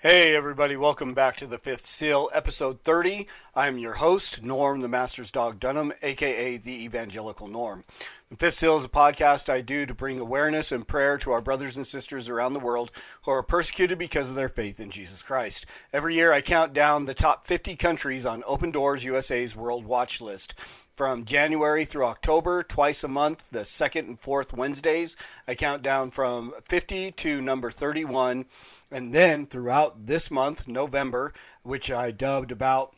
Hey, everybody, welcome back to the Fifth Seal, episode 30. I'm your host, Norm, the Master's Dog Dunham, aka the Evangelical Norm. The Fifth Seal is a podcast I do to bring awareness and prayer to our brothers and sisters around the world who are persecuted because of their faith in Jesus Christ. Every year, I count down the top 50 countries on Open Doors USA's World Watch List from January through October, twice a month, the second and fourth Wednesdays. I count down from 50 to number 31. And then throughout this month, November, which I dubbed about,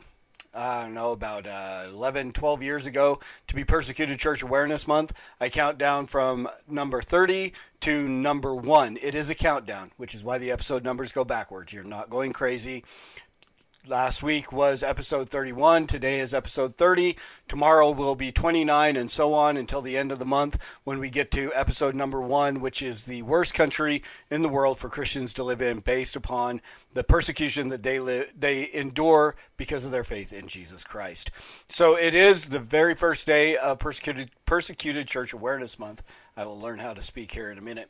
I don't know, about uh, 11, 12 years ago to be Persecuted Church Awareness Month, I count down from number 30 to number one. It is a countdown, which is why the episode numbers go backwards. You're not going crazy. Last week was episode 31. Today is episode 30. Tomorrow will be 29 and so on until the end of the month when we get to episode number one, which is the worst country in the world for Christians to live in based upon the persecution that they, li- they endure because of their faith in Jesus Christ. So it is the very first day of Persecuted, Persecuted Church Awareness Month. I will learn how to speak here in a minute.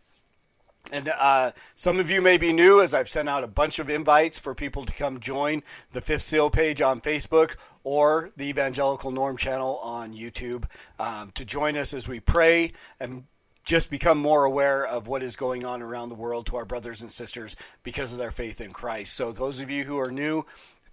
And uh, some of you may be new as I've sent out a bunch of invites for people to come join the Fifth Seal page on Facebook or the Evangelical Norm channel on YouTube um, to join us as we pray and just become more aware of what is going on around the world to our brothers and sisters because of their faith in Christ. So, those of you who are new,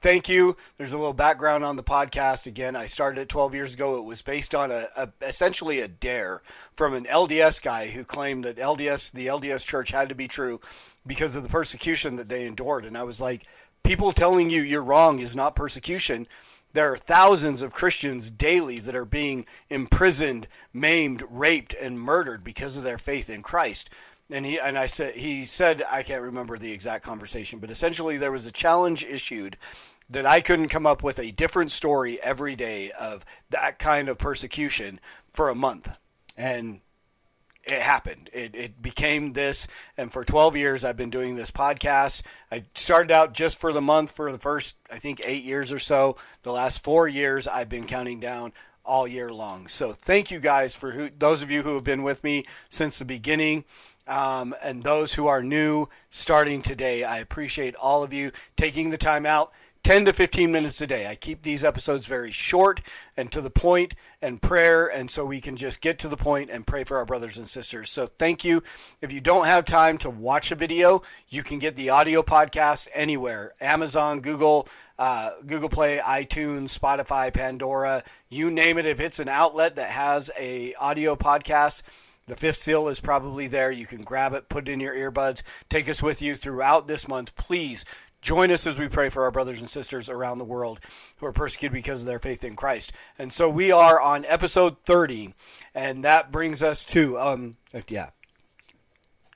thank you. There's a little background on the podcast. Again, I started it 12 years ago. It was based on a, a, essentially a dare from an LDS guy who claimed that LDS, the LDS church, had to be true because of the persecution that they endured. And I was like, people telling you you're wrong is not persecution. There are thousands of Christians daily that are being imprisoned, maimed, raped, and murdered because of their faith in Christ and he and I said he said I can't remember the exact conversation, but essentially there was a challenge issued that I couldn't come up with a different story every day of that kind of persecution for a month, and it happened. It, it became this, and for 12 years I've been doing this podcast. I started out just for the month for the first I think eight years or so. The last four years I've been counting down all year long. So thank you guys for who, those of you who have been with me since the beginning. Um, and those who are new starting today. I appreciate all of you taking the time out. 10 to 15 minutes a day. I keep these episodes very short and to the point and prayer, and so we can just get to the point and pray for our brothers and sisters. So, thank you. If you don't have time to watch a video, you can get the audio podcast anywhere Amazon, Google, uh, Google Play, iTunes, Spotify, Pandora, you name it. If it's an outlet that has a audio podcast, the fifth seal is probably there. You can grab it, put it in your earbuds, take us with you throughout this month. Please join us as we pray for our brothers and sisters around the world who are persecuted because of their faith in Christ. And so we are on episode 30, and that brings us to, um, yeah,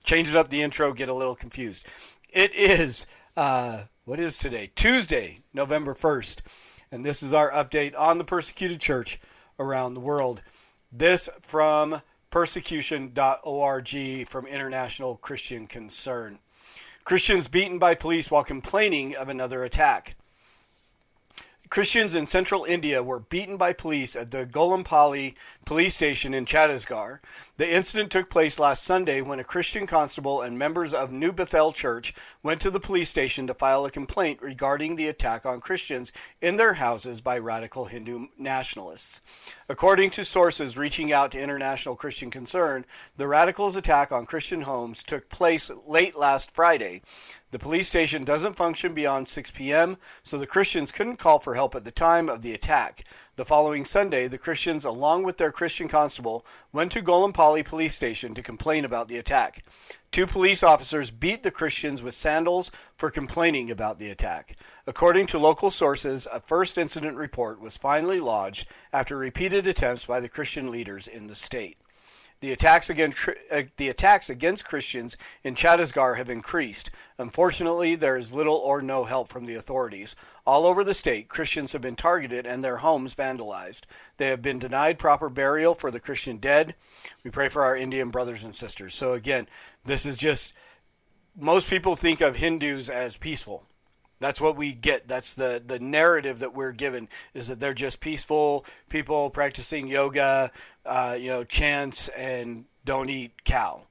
change it up the intro, get a little confused. It is, uh, what is today? Tuesday, November 1st. And this is our update on the persecuted church around the world. This from persecution.org from International Christian Concern. Christians beaten by police while complaining of another attack. Christians in central India were beaten by police at the Golampally police station in Chhattisgarh. The incident took place last Sunday when a Christian constable and members of New Bethel Church went to the police station to file a complaint regarding the attack on Christians in their houses by radical Hindu nationalists. According to sources reaching out to International Christian Concern, the radicals' attack on Christian homes took place late last Friday. The police station doesn't function beyond 6 p.m., so the Christians couldn't call for help at the time of the attack. The following Sunday, the Christians, along with their Christian constable, went to Golampally police station to complain about the attack. Two police officers beat the Christians with sandals for complaining about the attack. According to local sources, a first incident report was finally lodged after repeated attempts by the Christian leaders in the state. The attacks against uh, the attacks against Christians in Chhattisgarh have increased. Unfortunately, there is little or no help from the authorities. All over the state, Christians have been targeted and their homes vandalized. They have been denied proper burial for the Christian dead. We pray for our Indian brothers and sisters. So again, this is just most people think of Hindus as peaceful. That's what we get. That's the, the narrative that we're given is that they're just peaceful people practicing yoga, uh, you know, chants and don't eat cow.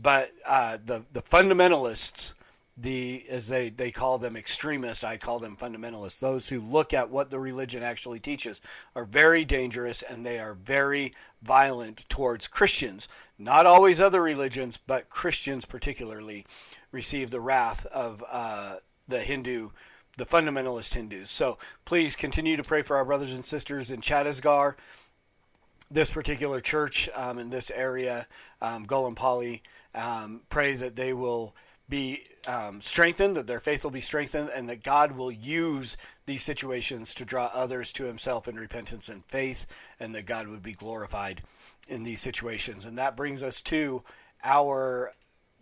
But uh, the the fundamentalists, the as they, they call them extremists, I call them fundamentalists. Those who look at what the religion actually teaches are very dangerous and they are very violent towards Christians. Not always other religions, but Christians particularly receive the wrath of uh, the Hindu, the fundamentalist Hindus. So please continue to pray for our brothers and sisters in Chhattisgarh, this particular church um, in this area, um, Golam Um, pray that they will be um, strengthened, that their faith will be strengthened, and that God will use these situations to draw others to Himself in repentance and faith, and that God would be glorified in these situations. And that brings us to our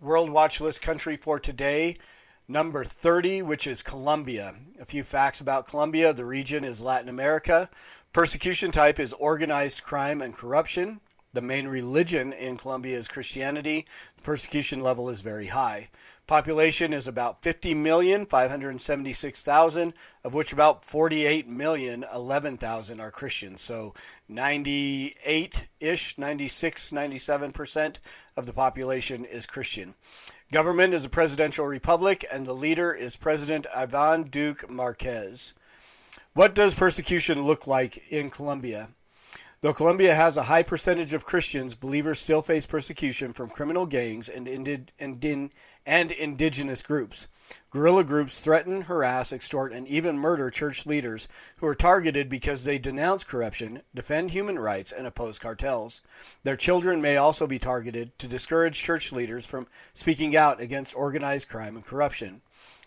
World Watch List country for today. Number 30, which is Colombia. A few facts about Colombia the region is Latin America. Persecution type is organized crime and corruption. The main religion in Colombia is Christianity. The persecution level is very high. Population is about 50,576,000, of which about 48 million, 11,000 are Christians. So 98 ish, 96, 97% of the population is Christian. Government is a presidential republic, and the leader is President Ivan Duque Marquez. What does persecution look like in Colombia? Though Colombia has a high percentage of Christians, believers still face persecution from criminal gangs and, indi- and, in- and indigenous groups. Guerrilla groups threaten, harass, extort, and even murder church leaders who are targeted because they denounce corruption, defend human rights, and oppose cartels. Their children may also be targeted to discourage church leaders from speaking out against organized crime and corruption.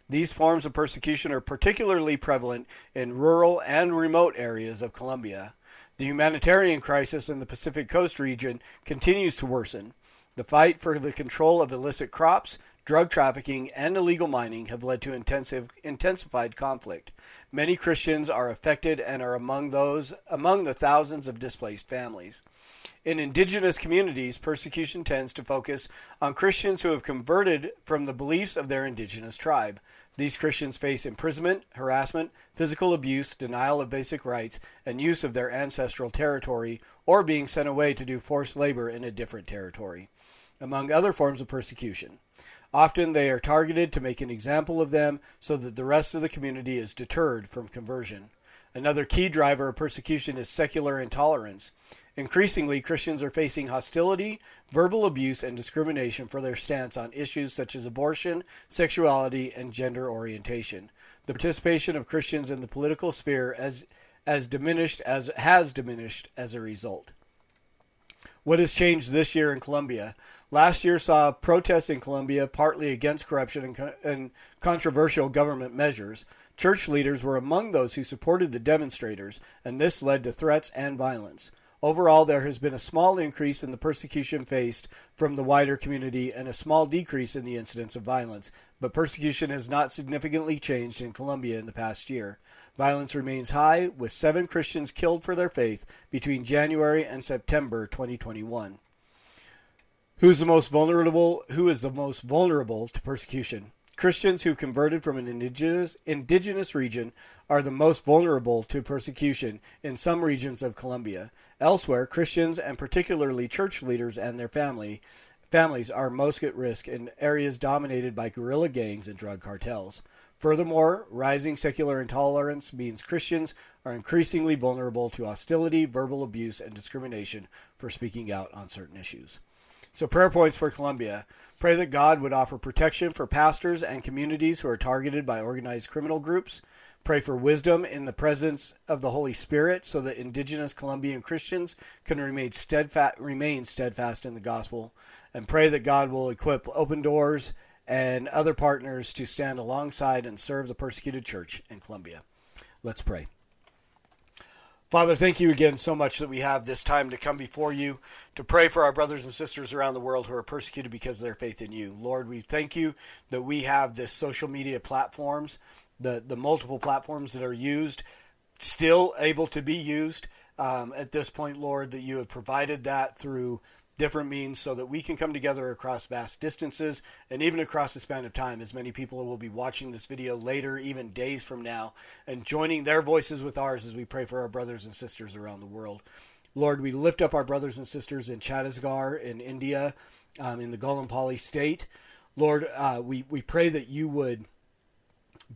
These forms of persecution are particularly prevalent in rural and remote areas of Colombia. The humanitarian crisis in the Pacific Coast region continues to worsen. The fight for the control of illicit crops, drug trafficking, and illegal mining have led to intensive, intensified conflict. Many Christians are affected and are among those among the thousands of displaced families. In indigenous communities, persecution tends to focus on Christians who have converted from the beliefs of their indigenous tribe. These Christians face imprisonment, harassment, physical abuse, denial of basic rights, and use of their ancestral territory, or being sent away to do forced labor in a different territory, among other forms of persecution. Often they are targeted to make an example of them so that the rest of the community is deterred from conversion. Another key driver of persecution is secular intolerance. Increasingly, Christians are facing hostility, verbal abuse, and discrimination for their stance on issues such as abortion, sexuality, and gender orientation. The participation of Christians in the political sphere as, as diminished as has diminished as a result. What has changed this year in Colombia? Last year saw protests in Colombia partly against corruption and, and, controversial government measures. Church leaders were among those who supported the demonstrators, and this led to threats and violence. Overall, there has been a small increase in the persecution faced from the wider community and a small decrease in the incidence of violence, but persecution has not significantly changed in Colombia in the past year. Violence remains high, with seven Christians killed for their faith between January and September 2021. Who's the most vulnerable? Who is the most vulnerable to persecution? Christians who converted from an indigenous, indigenous region are the most vulnerable to persecution in some regions of Colombia. Elsewhere, Christians and particularly church leaders and their family families are most at risk in areas dominated by guerrilla gangs and drug cartels. Furthermore, rising secular intolerance means Christians are increasingly vulnerable to hostility, verbal abuse, and discrimination for speaking out on certain issues. So, prayer points for Colombia. Pray that God would offer protection for pastors and communities who are targeted by organized criminal groups. Pray for wisdom in the presence of the Holy Spirit so that indigenous Colombian Christians can remain steadfast, remain steadfast in the gospel. And pray that God will equip open doors and other partners to stand alongside and serve the persecuted church in Colombia. Let's pray. Father, thank you again so much that we have this time to come before you to pray for our brothers and sisters around the world who are persecuted because of their faith in you. Lord, we thank you that we have this social media platforms, the, the multiple platforms that are used, still able to be used um, at this point, Lord, that you have provided that through different means so that we can come together across vast distances and even across the span of time. As many people will be watching this video later even days from now and joining their voices with ours as we pray for our brothers and sisters around the world. Lord we lift up our brothers and sisters in chhattisgarh in india um, in the Gulampali state. Lord uh, we, we pray that you would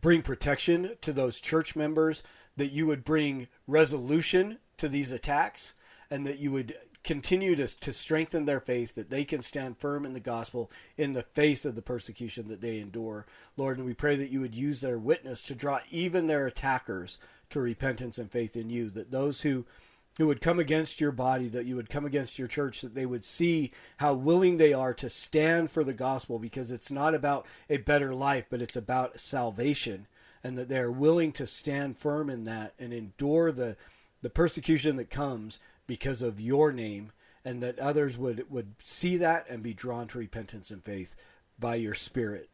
bring protection to those church members that you would bring resolution to these attacks and that you would continue to, to strengthen their faith that they can stand firm in the gospel in the face of the persecution that they endure. Lord, and we pray that you would use their witness to draw even their attackers to repentance and faith in you, that those who who would come against your body, that you would come against your church, that they would see how willing they are to stand for the gospel because it's not about a better life, but it's about salvation, and that they are willing to stand firm in that and endure the, the persecution that comes because of your name, and that others would, would see that and be drawn to repentance and faith by your Spirit,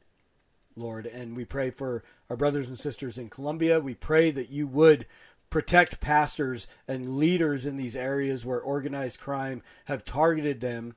Lord. And we pray for our brothers and sisters in Colombia. We pray that you would protect pastors and leaders in these areas where organized crime have targeted them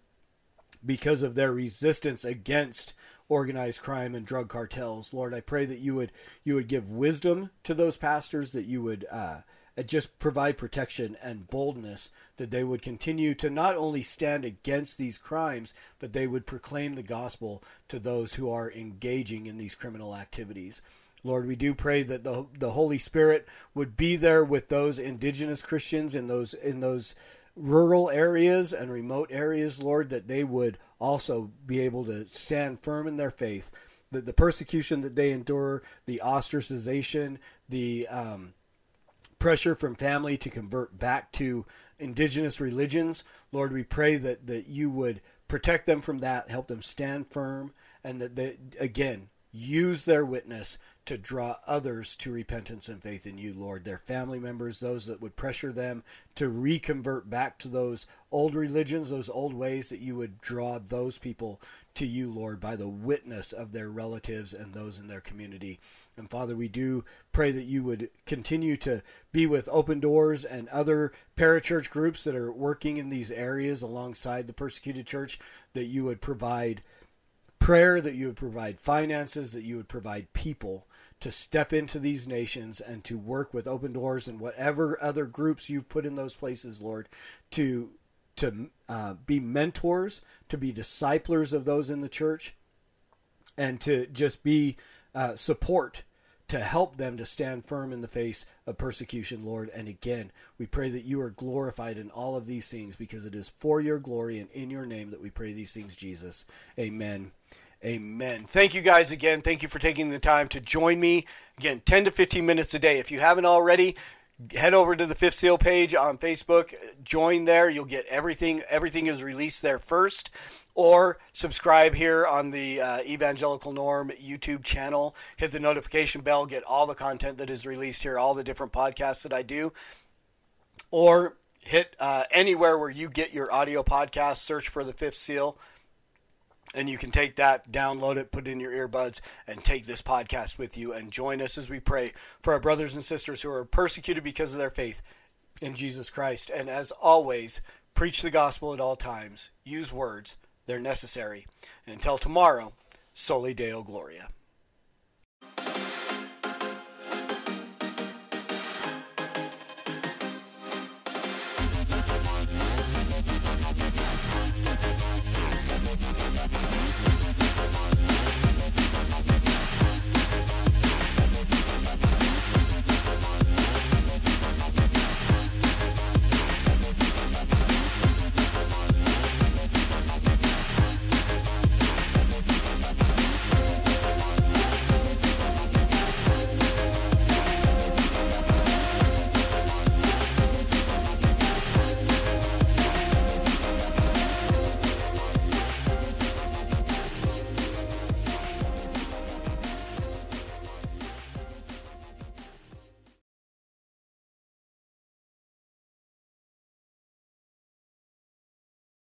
because of their resistance against organized crime and drug cartels. Lord, I pray that you would you would give wisdom to those pastors, that you would uh, just provide protection and boldness that they would continue to not only stand against these crimes, but they would proclaim the gospel to those who are engaging in these criminal activities. Lord, we do pray that the, the Holy Spirit would be there with those indigenous Christians in those in those rural areas and remote areas, Lord, that they would also be able to stand firm in their faith. That the persecution that they endure, the ostracization, the um, pressure from family to convert back to indigenous religions. Lord, we pray that, that you would protect them from that, help them stand firm, and that they, again, use their witness to draw others to repentance and faith in you, Lord. Their family members, those that would pressure them to reconvert back to those old religions, those old ways, that you would draw those people to you, Lord, by the witness of their relatives and those in their community. And Father, we do pray that you would continue to be with Open Doors and other parachurch groups that are working in these areas alongside the persecuted church, that you would provide prayer, that you would provide finances, that you would provide people to step into these nations and to work with Open Doors and whatever other groups you've put in those places, Lord, to to uh, be mentors, to be disciplers of those in the church, and to just be uh, support to help them to stand firm in the face of persecution, Lord. And again, we pray that you are glorified in all of these things because it is for your glory and in your name that we pray these things, Jesus. Amen. Amen. Thank you guys again. Thank you for taking the time to join me. Again, 10 to 15 minutes a day. If you haven't already, head over to the Fifth Seal page on Facebook. Join there. You'll get everything. Everything is released there first. Or subscribe here on the uh, Evangelical Norm YouTube channel. Hit the notification bell. Get all the content that is released here, all the different podcasts that I do. Or hit uh, anywhere where you get your audio podcast. Search for the Fifth Seal and you can take that, download it, put it in your earbuds, and take this podcast with you and join us as we pray for our brothers and sisters who are persecuted because of their faith in Jesus Christ. And as always, preach the gospel at all times, use words, they're necessary. Until tomorrow, Soli Deo Gloria.